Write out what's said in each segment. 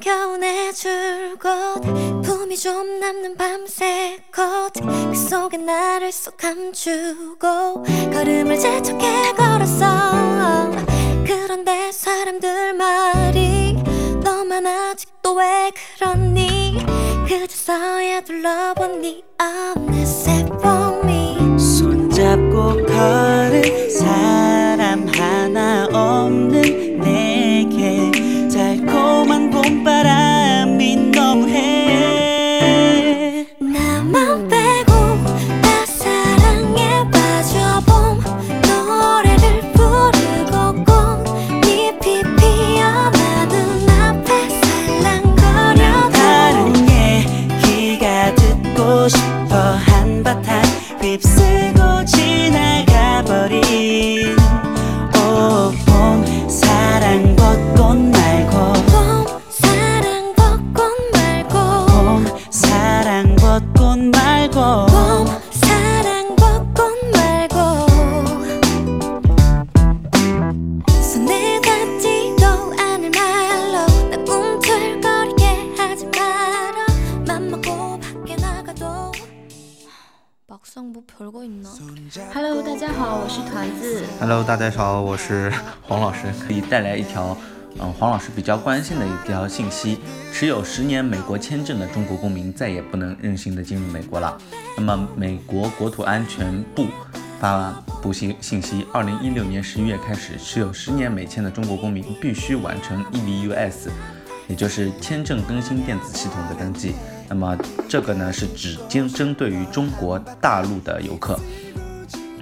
견해줄 것. 품이 좀 남는 밤새 컷그 속에 나를 쏙 감추고 걸음을 재촉해 걸었어. 그런데 사람들 말이 너만 아직도 왜 그러니? 그저서야 둘러본 네 어느새 봄이. 손잡고 걸 哈喽大家好我是团子。哈喽大家好我是 黄老师。可以带来一条嗯黄老师比较关心的一条信息。持有十年美国签证的中国公民再也不能任性地进入美国了。那么美国国土安全部发布信信息二零一六年十一月开始持有十年美签的中国公民必须完成 ebus 也就是签证更新电子系统的登记。那么，这个呢是只针针对于中国大陆的游客。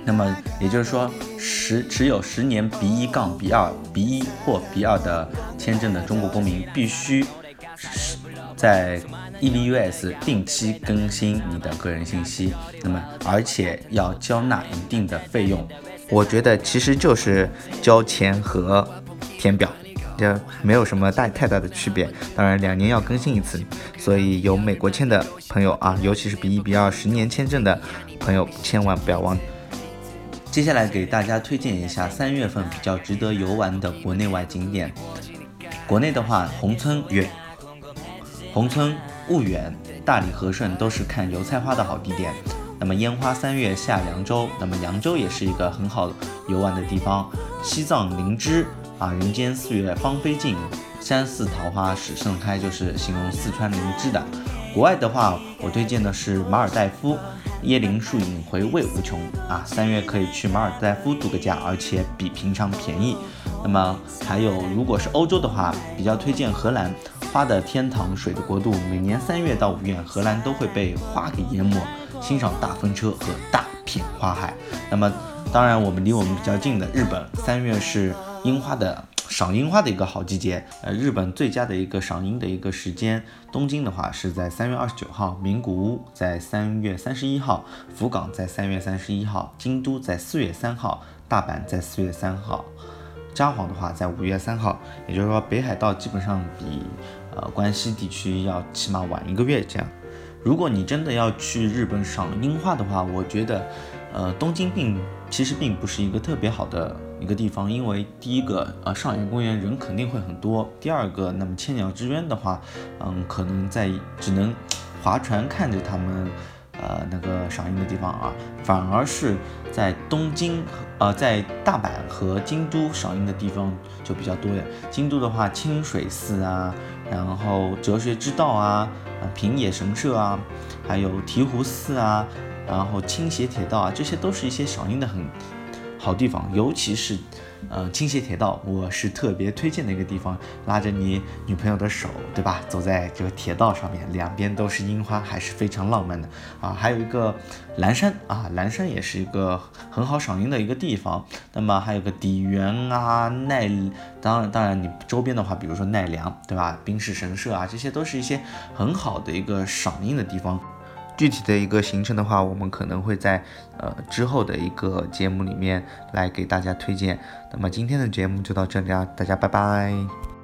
那么也就是说，十持有十年 B 一杠 B 二 B 一或 B 二的签证的中国公民，必须是在 EVUS 定期更新你的个人信息，那么而且要交纳一定的费用。我觉得其实就是交钱和填表。这没有什么大太大的区别，当然两年要更新一次，所以有美国签的朋友啊，尤其是 B 一 B 二十年签证的朋友，千万不要忘。接下来给大家推荐一下三月份比较值得游玩的国内外景点。国内的话，宏村远、宏村、婺源、大理、和顺都是看油菜花的好地点。那么烟花三月下扬州，那么扬州也是一个很好游玩的地方。西藏林芝啊，人间四月芳菲尽，山寺桃花始盛开，就是形容四川林芝的。国外的话，我推荐的是马尔代夫，椰林树影，回味无穷啊！三月可以去马尔代夫度个假，而且比平常便宜。那么还有，如果是欧洲的话，比较推荐荷兰，花的天堂，水的国度。每年三月到五月，荷兰都会被花给淹没，欣赏大风车和大片花海。那么当然，我们离我们比较近的日本，三月是樱花的。赏樱花的一个好季节，呃，日本最佳的一个赏樱的一个时间，东京的话是在三月二十九号，名古屋在三月三十一号，福冈在三月三十一号，京都在四月三号，大阪在四月三号，札幌的话在五月三号，也就是说北海道基本上比呃关西地区要起码晚一个月这样。如果你真的要去日本赏樱花的话，我觉得，呃，东京并其实并不是一个特别好的一个地方，因为第一个，呃，上野公园人肯定会很多；第二个，那么千鸟之渊的话，嗯，可能在只能划船看着他们，呃，那个赏樱的地方啊，反而是在东京，呃，在大阪和京都赏樱的地方就比较多的。京都的话，清水寺啊，然后哲学之道啊。啊，平野神社啊，还有醍醐寺啊，然后倾斜铁道啊，这些都是一些赏樱的很好地方，尤其是，呃，倾斜铁道，我是特别推荐的一个地方，拉着你女朋友的手，对吧？走在这个铁道上面，两边都是樱花，还是非常浪漫的啊。还有一个蓝山啊，蓝山也是一个很好赏樱的一个地方。那么还有个底园啊，奈，当然当然你周边的话，比如说奈良，对吧？冰室神社啊，这些都是一些很好的一个赏樱的地方。具体的一个行程的话，我们可能会在呃之后的一个节目里面来给大家推荐。那么今天的节目就到这里啊，大家拜拜。